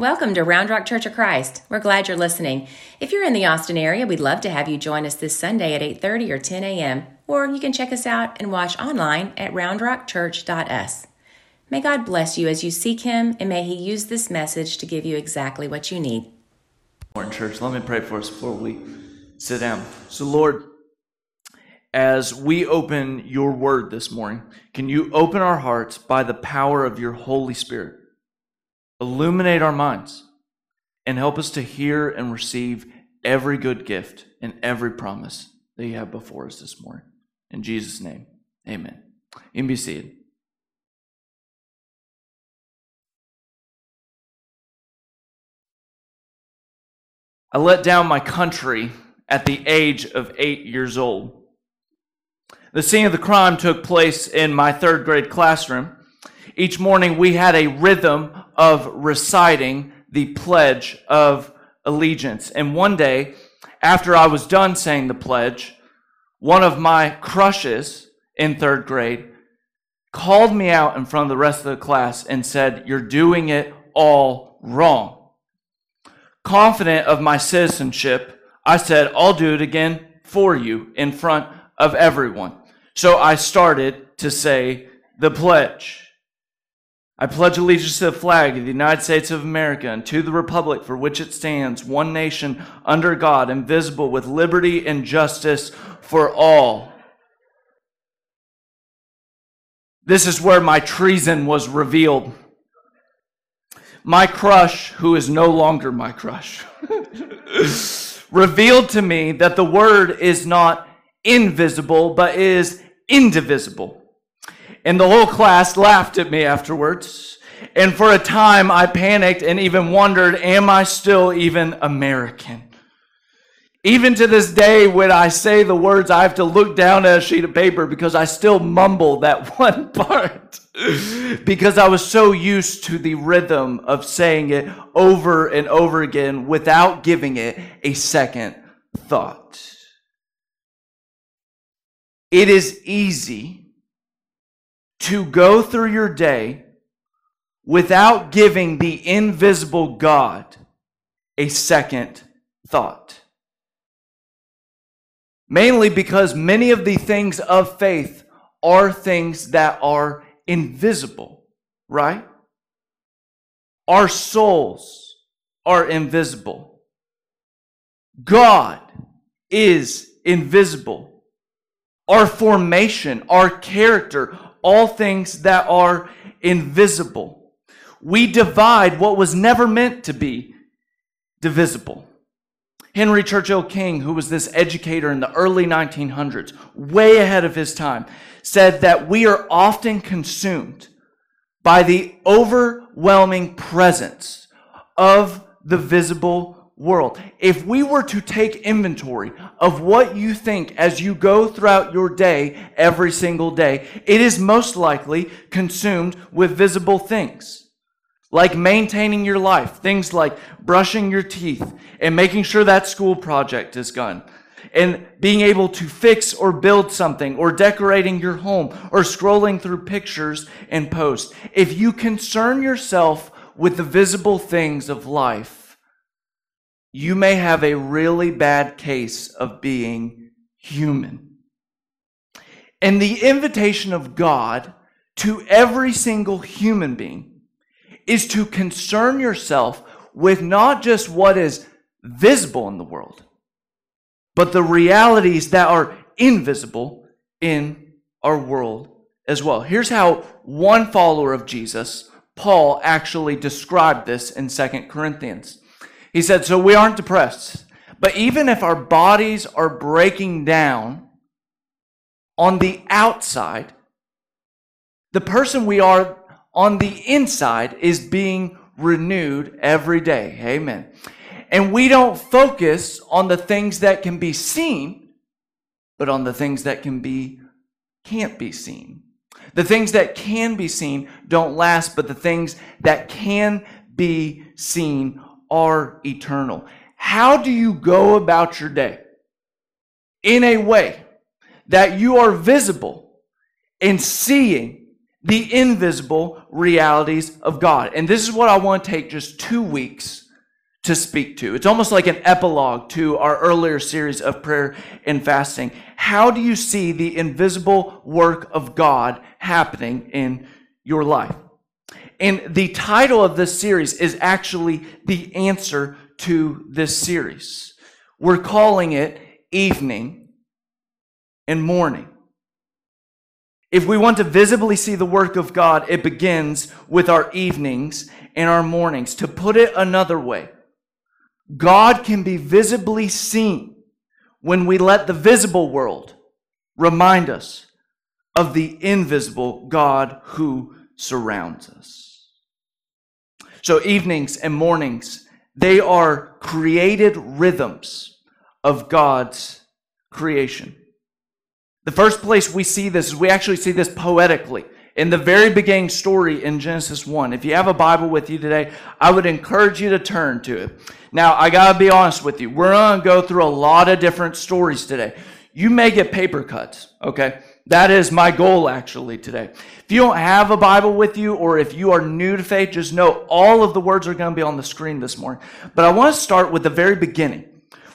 Welcome to Round Rock Church of Christ. We're glad you're listening. If you're in the Austin area, we'd love to have you join us this Sunday at 8:30 or 10 a.m. Or you can check us out and watch online at roundrockchurch.us. May God bless you as you seek Him, and may He use this message to give you exactly what you need. Morning, church. Let me pray for us before we sit down. So, Lord, as we open your word this morning, can you open our hearts by the power of your Holy Spirit? Illuminate our minds and help us to hear and receive every good gift and every promise that you have before us this morning. In Jesus' name, amen. You be seated. I let down my country at the age of eight years old. The scene of the crime took place in my third grade classroom. Each morning we had a rhythm of reciting the Pledge of Allegiance. And one day, after I was done saying the pledge, one of my crushes in third grade called me out in front of the rest of the class and said, You're doing it all wrong. Confident of my citizenship, I said, I'll do it again for you in front of everyone. So I started to say the pledge. I pledge allegiance to the flag of the United States of America and to the republic for which it stands, one nation under God, invisible with liberty and justice for all. This is where my treason was revealed. My crush, who is no longer my crush, revealed to me that the word is not invisible, but is indivisible. And the whole class laughed at me afterwards. And for a time, I panicked and even wondered, am I still even American? Even to this day, when I say the words, I have to look down at a sheet of paper because I still mumble that one part. because I was so used to the rhythm of saying it over and over again without giving it a second thought. It is easy to go through your day without giving the invisible God a second thought. Mainly because many of the things of faith are things that are invisible, right? Our souls are invisible. God is invisible. Our formation, our character, all things that are invisible. We divide what was never meant to be divisible. Henry Churchill King, who was this educator in the early 1900s, way ahead of his time, said that we are often consumed by the overwhelming presence of the visible world. If we were to take inventory of what you think as you go throughout your day every single day, it is most likely consumed with visible things like maintaining your life, things like brushing your teeth and making sure that school project is done, and being able to fix or build something, or decorating your home, or scrolling through pictures and posts. If you concern yourself with the visible things of life, you may have a really bad case of being human. And the invitation of God to every single human being is to concern yourself with not just what is visible in the world, but the realities that are invisible in our world as well. Here's how one follower of Jesus, Paul, actually described this in Second Corinthians. He said, So we aren't depressed, but even if our bodies are breaking down on the outside, the person we are on the inside is being renewed every day. Amen. And we don't focus on the things that can be seen, but on the things that can be can't be seen. The things that can be seen don't last, but the things that can be seen are eternal. How do you go about your day? In a way that you are visible and seeing the invisible realities of God. And this is what I want to take just two weeks to speak to. It's almost like an epilogue to our earlier series of prayer and fasting. How do you see the invisible work of God happening in your life? And the title of this series is actually the answer to this series. We're calling it Evening and Morning. If we want to visibly see the work of God, it begins with our evenings and our mornings. To put it another way, God can be visibly seen when we let the visible world remind us of the invisible God who surrounds us. So, evenings and mornings, they are created rhythms of God's creation. The first place we see this is we actually see this poetically in the very beginning story in Genesis 1. If you have a Bible with you today, I would encourage you to turn to it. Now, I got to be honest with you. We're going to go through a lot of different stories today. You may get paper cuts, okay? That is my goal actually today. If you don't have a Bible with you or if you are new to faith, just know all of the words are going to be on the screen this morning. But I want to start with the very beginning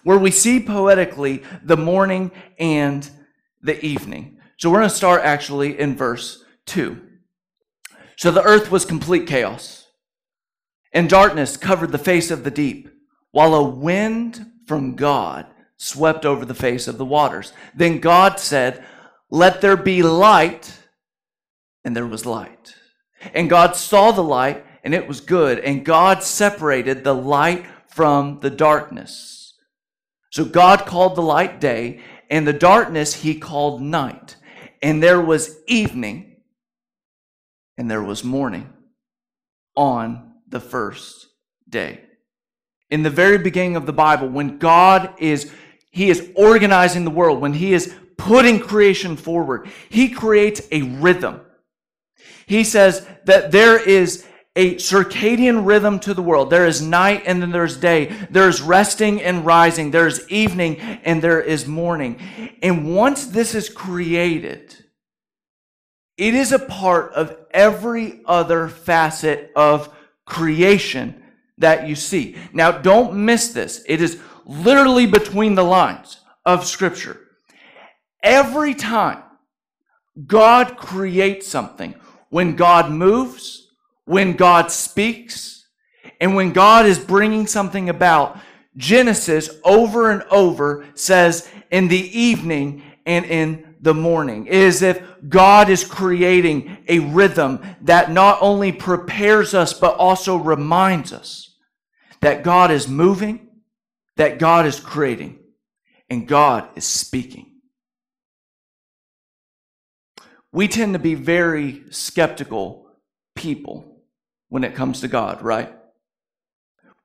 where we see poetically the morning and the evening. So we're going to start actually in verse 2. So the earth was complete chaos, and darkness covered the face of the deep, while a wind from God swept over the face of the waters. Then God said, Let there be light, and there was light. And God saw the light, and it was good, and God separated the light from the darkness. So God called the light day, and the darkness he called night. And there was evening and there was morning on the first day. In the very beginning of the Bible, when God is he is organizing the world, when he is putting creation forward, he creates a rhythm. He says that there is a circadian rhythm to the world. There is night and then there's day. There's resting and rising. There's evening and there is morning. And once this is created, it is a part of every other facet of creation that you see. Now, don't miss this. It is literally between the lines of Scripture. Every time God creates something, when God moves, when God speaks and when God is bringing something about. Genesis over and over says in the evening and in the morning. It is if God is creating a rhythm that not only prepares us but also reminds us that God is moving, that God is creating, and God is speaking. We tend to be very skeptical people when it comes to God, right?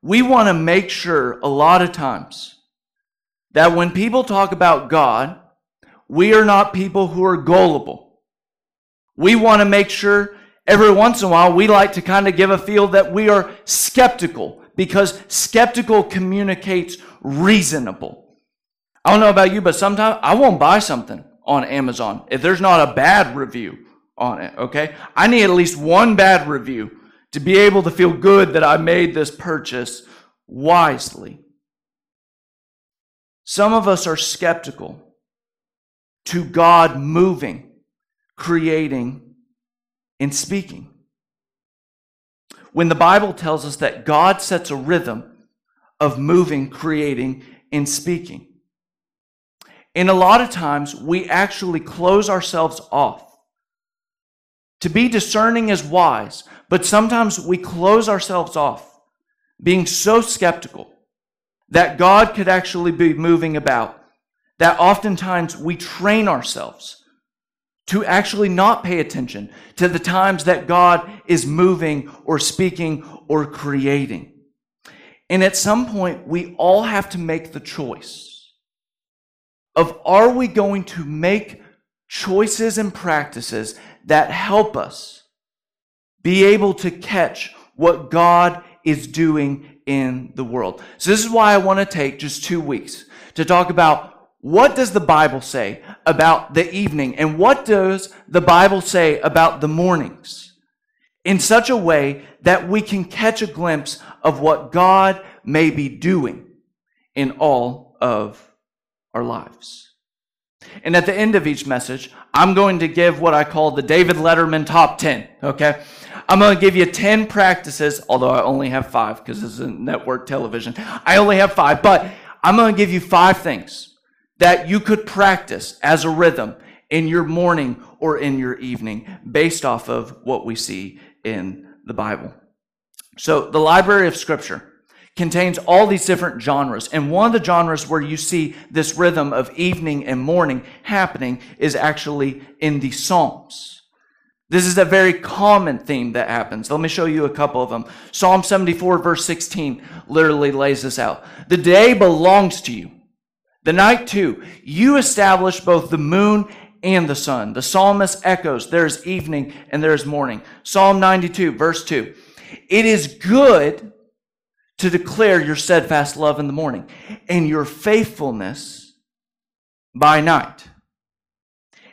We want to make sure a lot of times that when people talk about God, we are not people who are gullible. We want to make sure every once in a while we like to kind of give a feel that we are skeptical because skeptical communicates reasonable. I don't know about you, but sometimes I won't buy something on Amazon if there's not a bad review on it, okay? I need at least one bad review to be able to feel good that I made this purchase wisely. Some of us are skeptical to God moving, creating, and speaking. When the Bible tells us that God sets a rhythm of moving, creating, and speaking. And a lot of times we actually close ourselves off. To be discerning is wise, but sometimes we close ourselves off, being so skeptical that God could actually be moving about, that oftentimes we train ourselves to actually not pay attention to the times that God is moving or speaking or creating. And at some point, we all have to make the choice of are we going to make choices and practices that help us be able to catch what God is doing in the world. So, this is why I want to take just two weeks to talk about what does the Bible say about the evening and what does the Bible say about the mornings in such a way that we can catch a glimpse of what God may be doing in all of our lives. And at the end of each message, I'm going to give what I call the David Letterman top 10, okay? I'm going to give you 10 practices, although I only have five because this is network television. I only have five, but I'm going to give you five things that you could practice as a rhythm in your morning or in your evening based off of what we see in the Bible. So, the library of Scripture contains all these different genres. And one of the genres where you see this rhythm of evening and morning happening is actually in the Psalms. This is a very common theme that happens. Let me show you a couple of them. Psalm 74, verse 16, literally lays this out. The day belongs to you, the night too. You establish both the moon and the sun. The psalmist echoes there's evening and there's morning. Psalm 92, verse 2. It is good to declare your steadfast love in the morning and your faithfulness by night.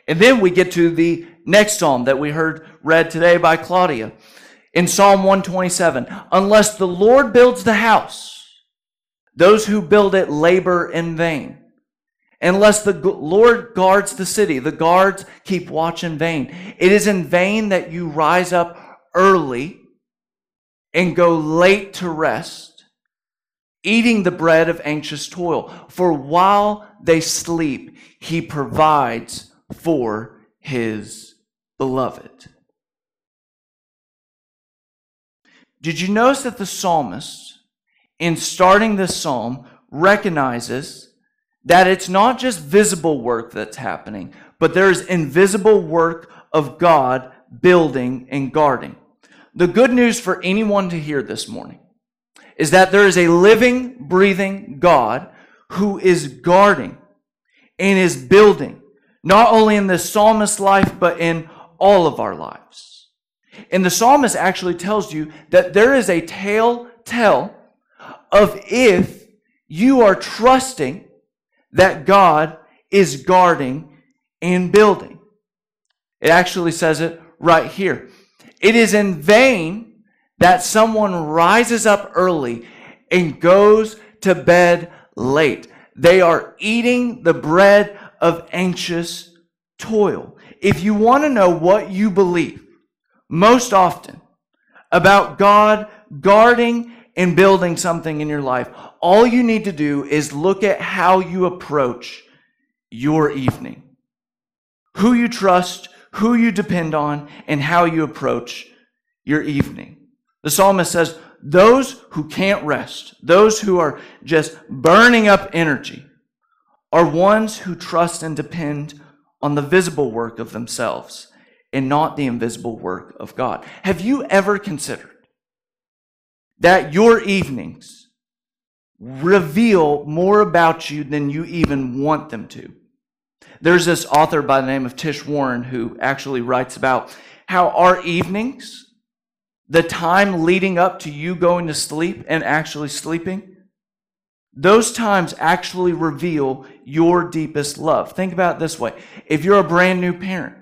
And then we get to the next psalm that we heard read today by Claudia in Psalm 127. Unless the Lord builds the house, those who build it labor in vain. Unless the Lord guards the city, the guards keep watch in vain. It is in vain that you rise up early and go late to rest eating the bread of anxious toil. For while they sleep, he provides for his beloved. Did you notice that the psalmist, in starting this psalm, recognizes that it's not just visible work that's happening, but there's invisible work of God building and guarding. The good news for anyone to hear this morning is that there is a living, breathing God who is guarding and is building, not only in the psalmist's life, but in all of our lives. And the psalmist actually tells you that there is a tale tell of if you are trusting that God is guarding and building. It actually says it right here. It is in vain that someone rises up early and goes to bed late. They are eating the bread of anxious toil. If you want to know what you believe most often about God guarding and building something in your life, all you need to do is look at how you approach your evening. Who you trust, who you depend on, and how you approach your evening. The psalmist says, those who can't rest, those who are just burning up energy, are ones who trust and depend on the visible work of themselves and not the invisible work of God. Have you ever considered that your evenings reveal more about you than you even want them to? There's this author by the name of Tish Warren who actually writes about how our evenings the time leading up to you going to sleep and actually sleeping, those times actually reveal your deepest love. Think about this way if you're a brand new parent,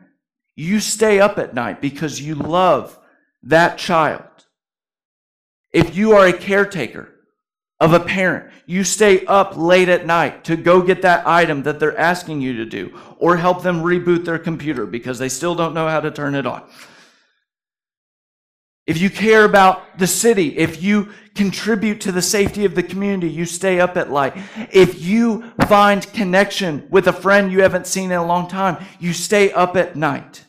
you stay up at night because you love that child. If you are a caretaker of a parent, you stay up late at night to go get that item that they're asking you to do or help them reboot their computer because they still don't know how to turn it on if you care about the city, if you contribute to the safety of the community, you stay up at night. If you find connection with a friend you haven't seen in a long time, you stay up at night.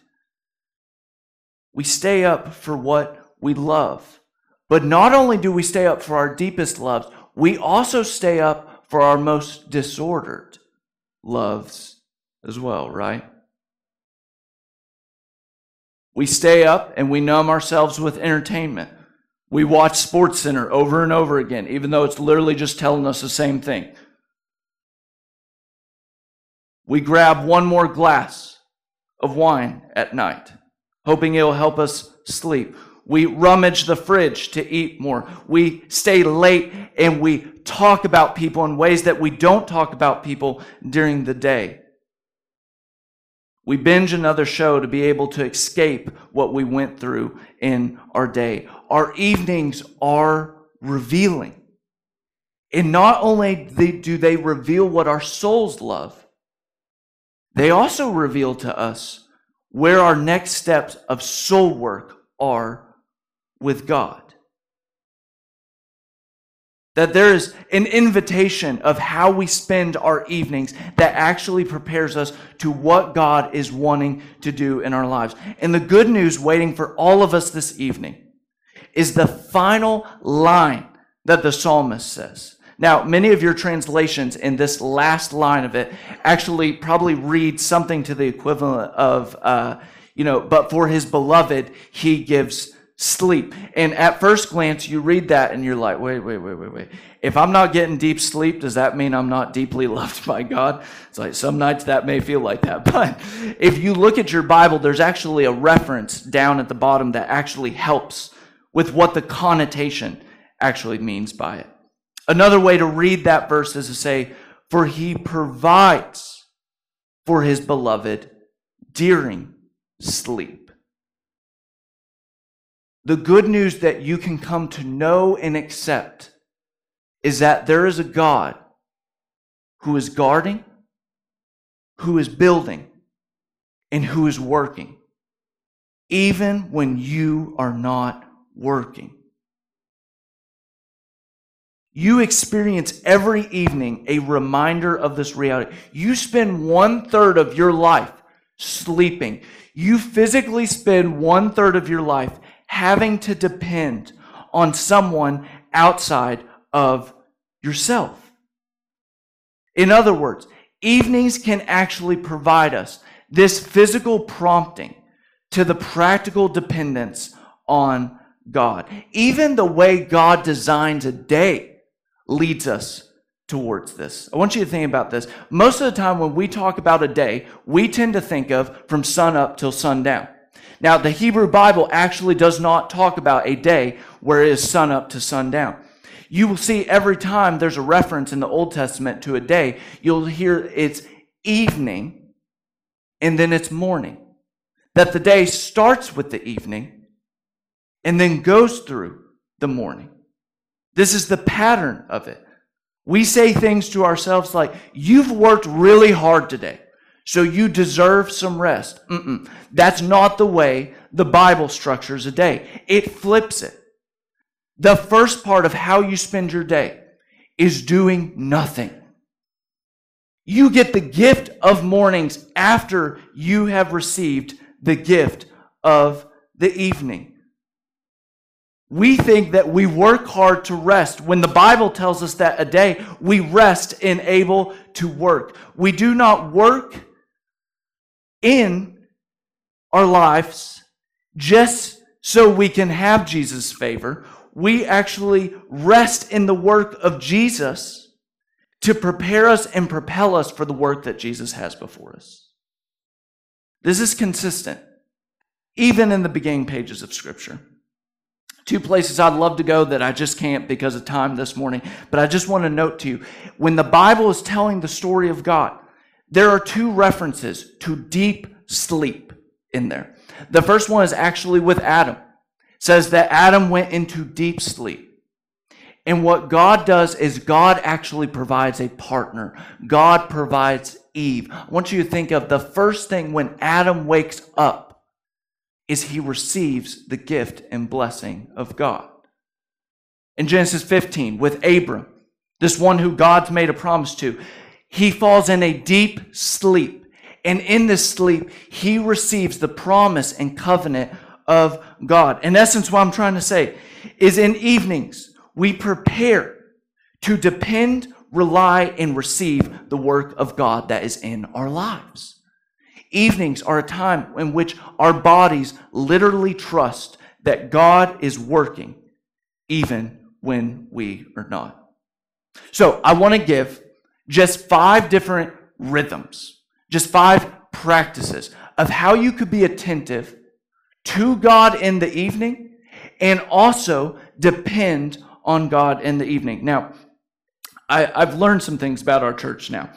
We stay up for what we love. But not only do we stay up for our deepest loves, we also stay up for our most disordered loves as well, right? We stay up and we numb ourselves with entertainment. We watch Sports Center over and over again, even though it's literally just telling us the same thing. We grab one more glass of wine at night, hoping it'll help us sleep. We rummage the fridge to eat more. We stay late and we talk about people in ways that we don't talk about people during the day. We binge another show to be able to escape what we went through in our day. Our evenings are revealing. And not only do they reveal what our souls love, they also reveal to us where our next steps of soul work are with God that there is an invitation of how we spend our evenings that actually prepares us to what God is wanting to do in our lives. And the good news waiting for all of us this evening is the final line that the psalmist says. Now, many of your translations in this last line of it actually probably read something to the equivalent of, uh, you know, but for his beloved, he gives sleep. And at first glance, you read that and you're like, wait, wait, wait, wait, wait. If I'm not getting deep sleep, does that mean I'm not deeply loved by God? It's like some nights that may feel like that. But if you look at your Bible, there's actually a reference down at the bottom that actually helps with what the connotation actually means by it. Another way to read that verse is to say, for he provides for his beloved during sleep. The good news that you can come to know and accept is that there is a God who is guarding, who is building, and who is working, even when you are not working. You experience every evening a reminder of this reality. You spend one third of your life sleeping. You physically spend one third of your life having to depend on someone outside of yourself. In other words, evenings can actually provide us this physical prompting to the practical dependence on God. Even the way God designs a day leads us towards this. I want you to think about this. Most of the time when we talk about a day, we tend to think of from sun up till sundown. Now, the Hebrew Bible actually does not talk about a day where it is sun up to sundown. You will see every time there's a reference in the Old Testament to a day, you'll hear it's evening and then it's morning. That the day starts with the evening and then goes through the morning. This is the pattern of it. We say things to ourselves like, You've worked really hard today so you deserve some rest. Mm-mm. That's not the way the Bible structures a day. It flips it. The first part of how you spend your day is doing nothing. You get the gift of mornings after you have received the gift of the evening. We think that we work hard to rest when the Bible tells us that a day we rest in able to work. We do not work in our lives just so we can have Jesus' favor. We actually rest in the work of Jesus to prepare us and propel us for the work that Jesus has before us. This is consistent, even in the beginning pages of Scripture. Two places I'd love to go that I just can't because of time this morning, but I just want to note to you when the Bible is telling the story of God, there are two references to deep sleep in there. The first one is actually with Adam. It says that Adam went into deep sleep. And what God does is God actually provides a partner. God provides Eve. I want you to think of the first thing when Adam wakes up is he receives the gift and blessing of God. In Genesis 15, with Abram, this one who God's made a promise to, he falls in a deep sleep. And in this sleep, he receives the promise and covenant of God. In essence, what I'm trying to say is in evenings, we prepare to depend, rely, and receive the work of God that is in our lives. Evenings are a time in which our bodies literally trust that God is working even when we are not. So I want to give just five different rhythms, just five practices of how you could be attentive to God in the evening and also depend on God in the evening. Now, I, have learned some things about our church now.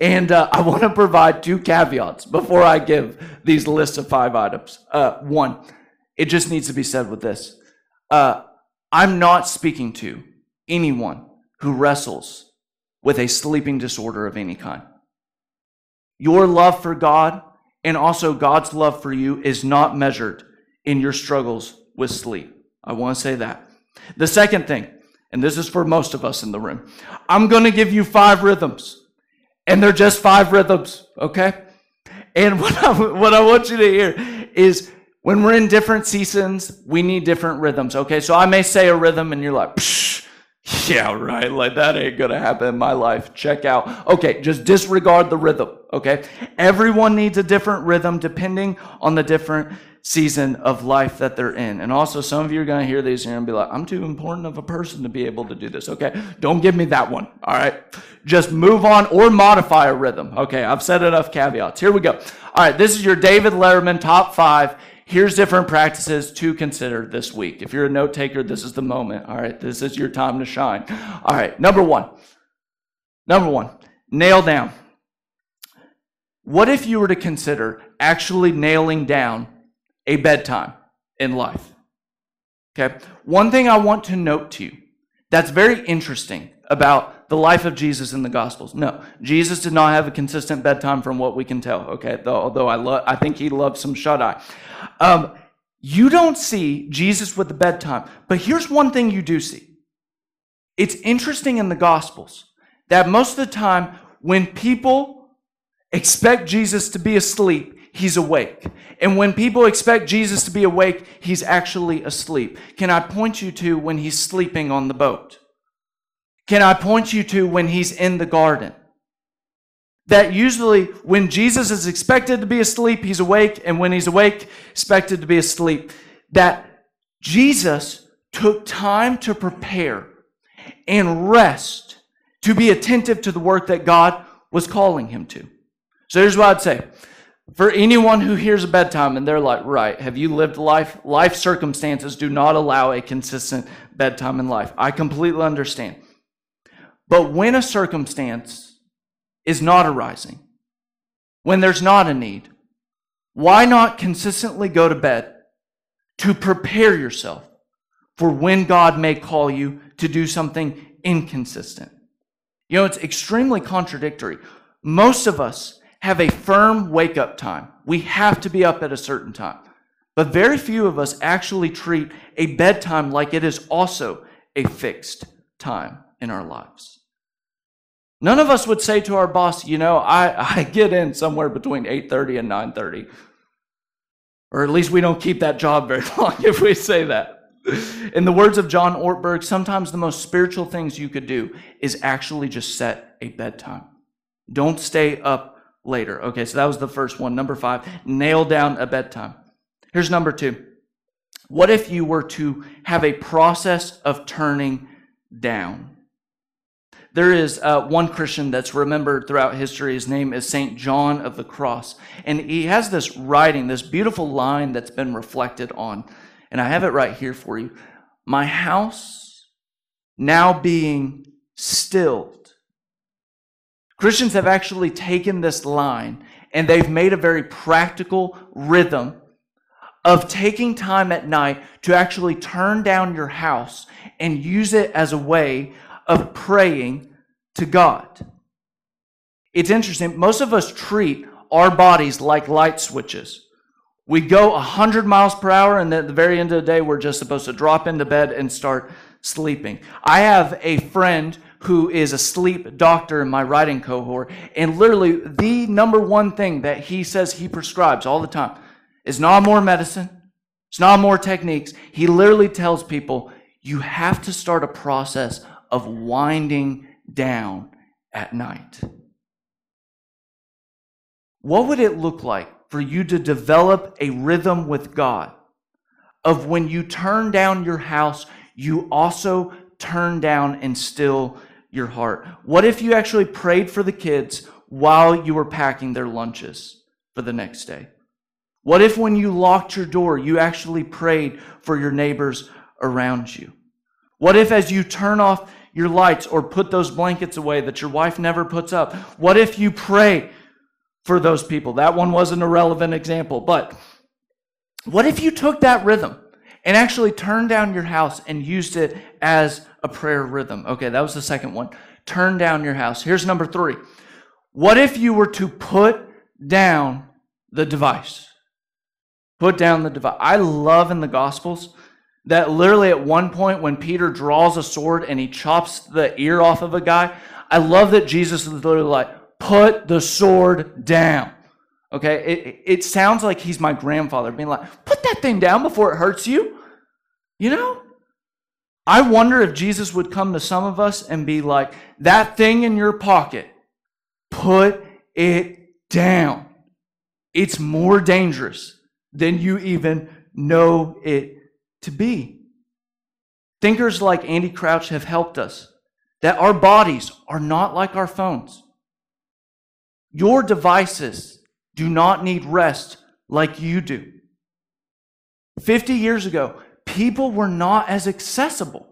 And uh, I want to provide two caveats before I give these lists of five items. Uh, one, it just needs to be said with this uh, I'm not speaking to anyone who wrestles with a sleeping disorder of any kind. Your love for God and also God's love for you is not measured in your struggles with sleep. I want to say that. The second thing, and this is for most of us in the room, I'm going to give you five rhythms, and they're just five rhythms, okay? And what I, what I want you to hear is when we're in different seasons, we need different rhythms, okay? So I may say a rhythm, and you're like, Psh, yeah, right. Like that ain't to happen in my life. Check out. Okay, just disregard the rhythm. Okay. Everyone needs a different rhythm depending on the different season of life that they're in. And also, some of you are going to hear these and be like, I'm too important of a person to be able to do this. Okay. Don't give me that one. All right. Just move on or modify a rhythm. Okay. I've said enough caveats. Here we go. All right. This is your David Letterman top five here's different practices to consider this week. If you're a note taker, this is the moment. All right, this is your time to shine. All right, number one. Number one, nail down. What if you were to consider actually nailing down a bedtime in life? Okay, one thing I want to note to you that's very interesting about the life of Jesus in the Gospels. No, Jesus did not have a consistent bedtime from what we can tell, okay? Though, Although I, love, I think he loved some shut eye. Um, you don't see Jesus with the bedtime, but here's one thing you do see. It's interesting in the Gospels that most of the time when people expect Jesus to be asleep, he's awake. And when people expect Jesus to be awake, he's actually asleep. Can I point you to when he's sleeping on the boat? Can I point you to when he's in the garden? That usually when Jesus is expected to be asleep, he's awake, and when he's awake, expected to be asleep. That Jesus took time to prepare and rest to be attentive to the work that God was calling him to. So here's what I'd say. For anyone who hears a bedtime and they're like, right, have you lived life? Life circumstances do not allow a consistent bedtime in life. I completely understand. But when a circumstance is not arising, when there's not a need, why not consistently go to bed to prepare yourself for when God may call you to do something inconsistent? You know, it's extremely contradictory. Most of us have a firm wake up time. We have to be up at a certain time. But very few of us actually treat a bedtime like it is also a fixed time in our lives. None of us would say to our boss, you know, I, I get in somewhere between 8:30 and 9:30. Or at least we don't keep that job very long if we say that. In the words of John Ortberg, sometimes the most spiritual things you could do is actually just set a bedtime. Don't stay up later. Okay, so that was the first one. Number five, nail down a bedtime. Here's number two. What if you were to have a process of turning down? There is uh, one Christian that's remembered throughout history. His name is St. John of the Cross. And he has this writing, this beautiful line that's been reflected on. And I have it right here for you. My house now being stilled. Christians have actually taken this line and they've made a very practical rhythm of taking time at night to actually turn down your house and use it as a way of praying to God. It's interesting. Most of us treat our bodies like light switches. We go 100 miles per hour, and at the very end of the day, we're just supposed to drop into bed and start sleeping. I have a friend who is a sleep doctor in my writing cohort, and literally the number one thing that he says he prescribes all the time is not more medicine, it's not more techniques. He literally tells people you have to start a process of winding down at night. What would it look like for you to develop a rhythm with God of when you turn down your house, you also turn down and still your heart? What if you actually prayed for the kids while you were packing their lunches for the next day? What if when you locked your door, you actually prayed for your neighbors around you? What if, as you turn off your lights or put those blankets away that your wife never puts up, what if you pray for those people? That one wasn't a relevant example, but what if you took that rhythm and actually turned down your house and used it as a prayer rhythm? Okay, that was the second one. Turn down your house. Here's number three. What if you were to put down the device? Put down the device. I love in the Gospels that literally at one point when Peter draws a sword and he chops the ear off of a guy, I love that Jesus is literally like, put the sword down. Okay, it, it sounds like he's my grandfather being like, put that thing down before it hurts you. You know? I wonder if Jesus would come to some of us and be like, that thing in your pocket, put it down. It's more dangerous than you even know it to be. Thinkers like Andy Crouch have helped us that our bodies are not like our phones. Your devices do not need rest like you do. 50 years ago, people were not as accessible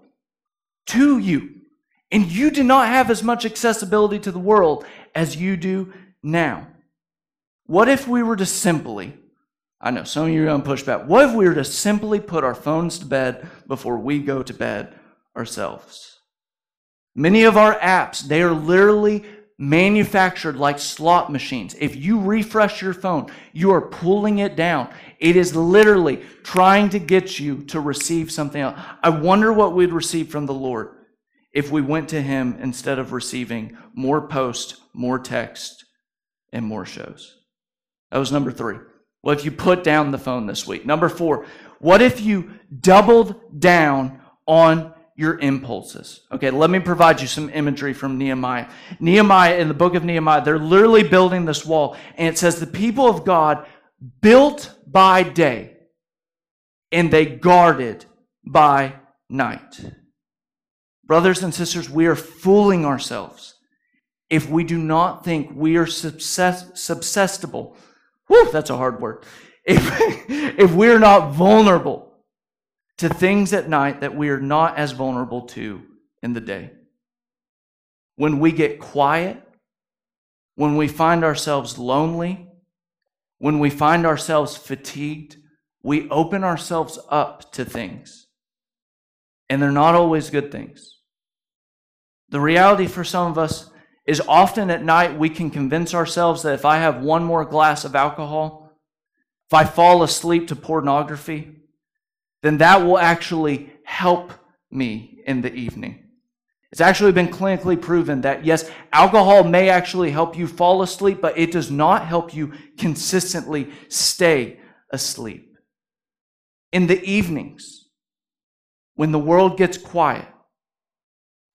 to you. And you did not have as much accessibility to the world as you do now. What if we were to simply I know some of you are going to push back. What if we were to simply put our phones to bed before we go to bed ourselves? Many of our apps, they are literally manufactured like slot machines. If you refresh your phone, you are pulling it down. It is literally trying to get you to receive something else. I wonder what we'd receive from the Lord if we went to Him instead of receiving more posts, more text, and more shows. That was number three. Well, if you put down the phone this week? Number four, what if you doubled down on your impulses? Okay, let me provide you some imagery from Nehemiah. Nehemiah, in the book of Nehemiah, they're literally building this wall, and it says the people of God built by day and they guarded by night. Brothers and sisters, we are fooling ourselves if we do not think we are susceptible Whew, that's a hard word. If, if we're not vulnerable to things at night that we are not as vulnerable to in the day. When we get quiet, when we find ourselves lonely, when we find ourselves fatigued, we open ourselves up to things. And they're not always good things. The reality for some of us is often at night we can convince ourselves that if I have one more glass of alcohol, if I fall asleep to pornography, then that will actually help me in the evening. It's actually been clinically proven that yes, alcohol may actually help you fall asleep, but it does not help you consistently stay asleep. In the evenings, when the world gets quiet,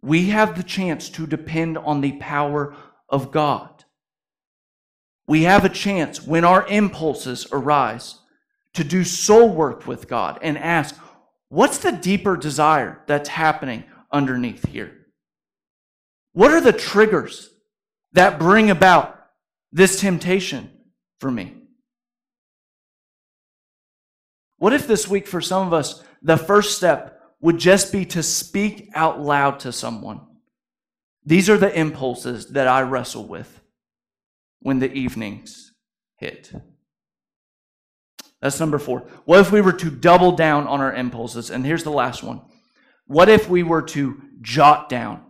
we have the chance to depend on the power of God. We have a chance when our impulses arise to do soul work with God and ask, what's the deeper desire that's happening underneath here? What are the triggers that bring about this temptation for me? What if this week, for some of us, the first step would just be to speak out loud to someone. These are the impulses that I wrestle with when the evenings hit. That's number four. What if we were to double down on our impulses? And here's the last one. What if we were to jot down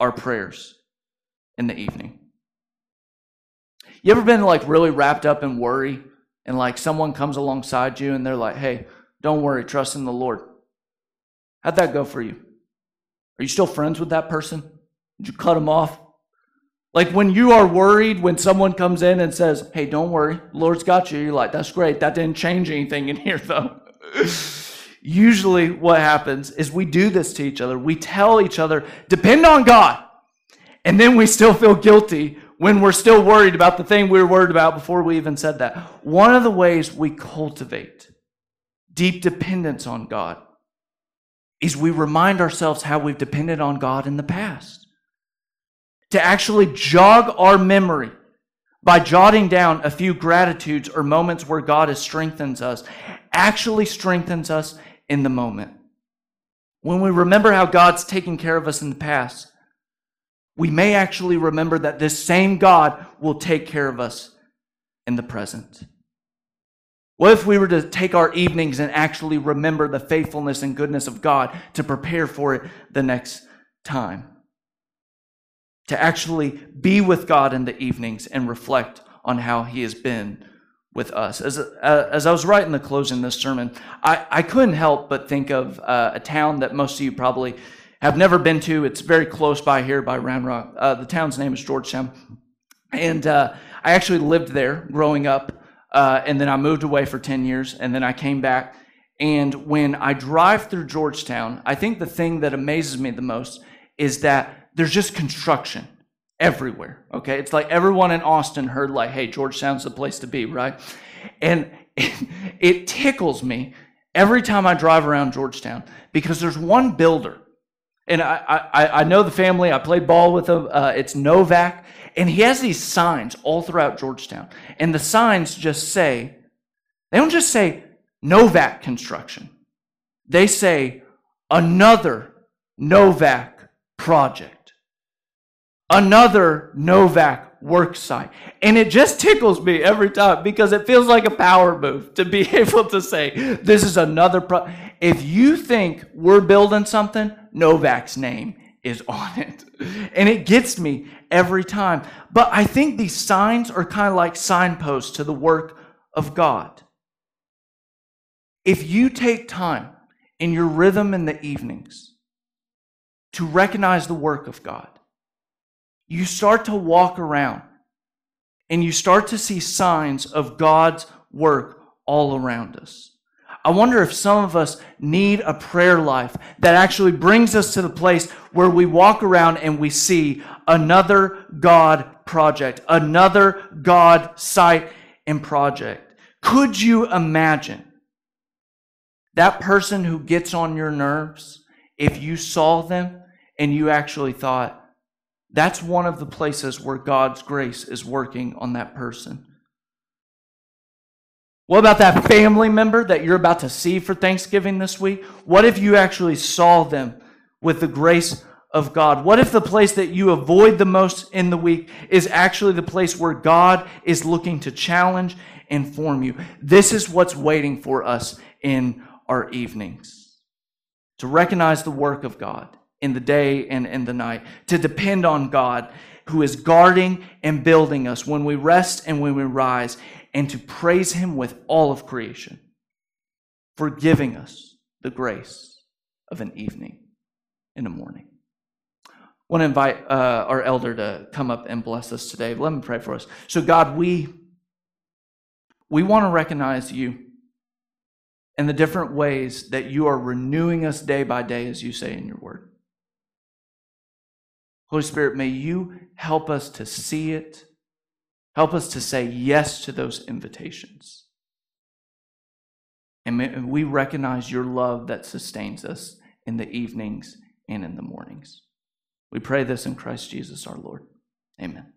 our prayers in the evening? You ever been like really wrapped up in worry and like someone comes alongside you and they're like, hey, don't worry, trust in the Lord. How'd that go for you? Are you still friends with that person? Did you cut them off? Like when you are worried when someone comes in and says, Hey, don't worry, Lord's got you. You're like, That's great. That didn't change anything in here, though. Usually, what happens is we do this to each other. We tell each other, Depend on God. And then we still feel guilty when we're still worried about the thing we were worried about before we even said that. One of the ways we cultivate deep dependence on God is we remind ourselves how we've depended on God in the past. To actually jog our memory by jotting down a few gratitudes or moments where God has strengthens us, actually strengthens us in the moment. when we remember how God's taken care of us in the past, we may actually remember that this same God will take care of us in the present. What if we were to take our evenings and actually remember the faithfulness and goodness of God to prepare for it the next time? To actually be with God in the evenings and reflect on how He has been with us. As, uh, as I was writing the closing of this sermon, I, I couldn't help but think of uh, a town that most of you probably have never been to. It's very close by here by Round Rock. Uh, the town's name is Georgetown. And uh, I actually lived there growing up. Uh, and then I moved away for 10 years. And then I came back. And when I drive through Georgetown, I think the thing that amazes me the most is that there's just construction everywhere. Okay. It's like everyone in Austin heard, like, hey, Georgetown's the place to be, right? And it, tickles me every time I drive around Georgetown because there's one builder. And I, I, I know the family. I played ball with them. Uh, it's Novak. And he has these signs all throughout Georgetown. And the signs just say, they don't just say Novak construction. They say another Novak project another Novak work site. And it just tickles me every time because it feels like a power move to be able to say, this is another pro. If you think we're building something, Novak's name is on it. And it gets me every time. But I think these signs are kind of like signposts to the work of God. If you take time in your rhythm in the evenings to recognize the work of God, you start to walk around and you start to see signs of God's work all around us. I wonder if some of us need a prayer life that actually brings us to the place where we walk around and we see another God project, another God site and project. Could you imagine that person who gets on your nerves if you saw them and you actually thought, that's one of the places where God's grace is working on that person. What about that family member that you're about to see for Thanksgiving this week? What if you actually saw them with the grace of God? What if the place that you avoid the most in the week is actually the place where God is looking to challenge and form you? This is what's waiting for us in our evenings to recognize the work of God in the day and in the night, to depend on God who is guarding and building us when we rest and when we rise, and to praise Him with all of creation for giving us the grace of an evening and a morning. I want to invite uh, our elder to come up and bless us today. Let me pray for us. So, God, we, we want to recognize you and the different ways that you are renewing us day by day, as you say in your word. Holy Spirit, may you help us to see it. Help us to say yes to those invitations. And we recognize your love that sustains us in the evenings and in the mornings. We pray this in Christ Jesus our Lord. Amen.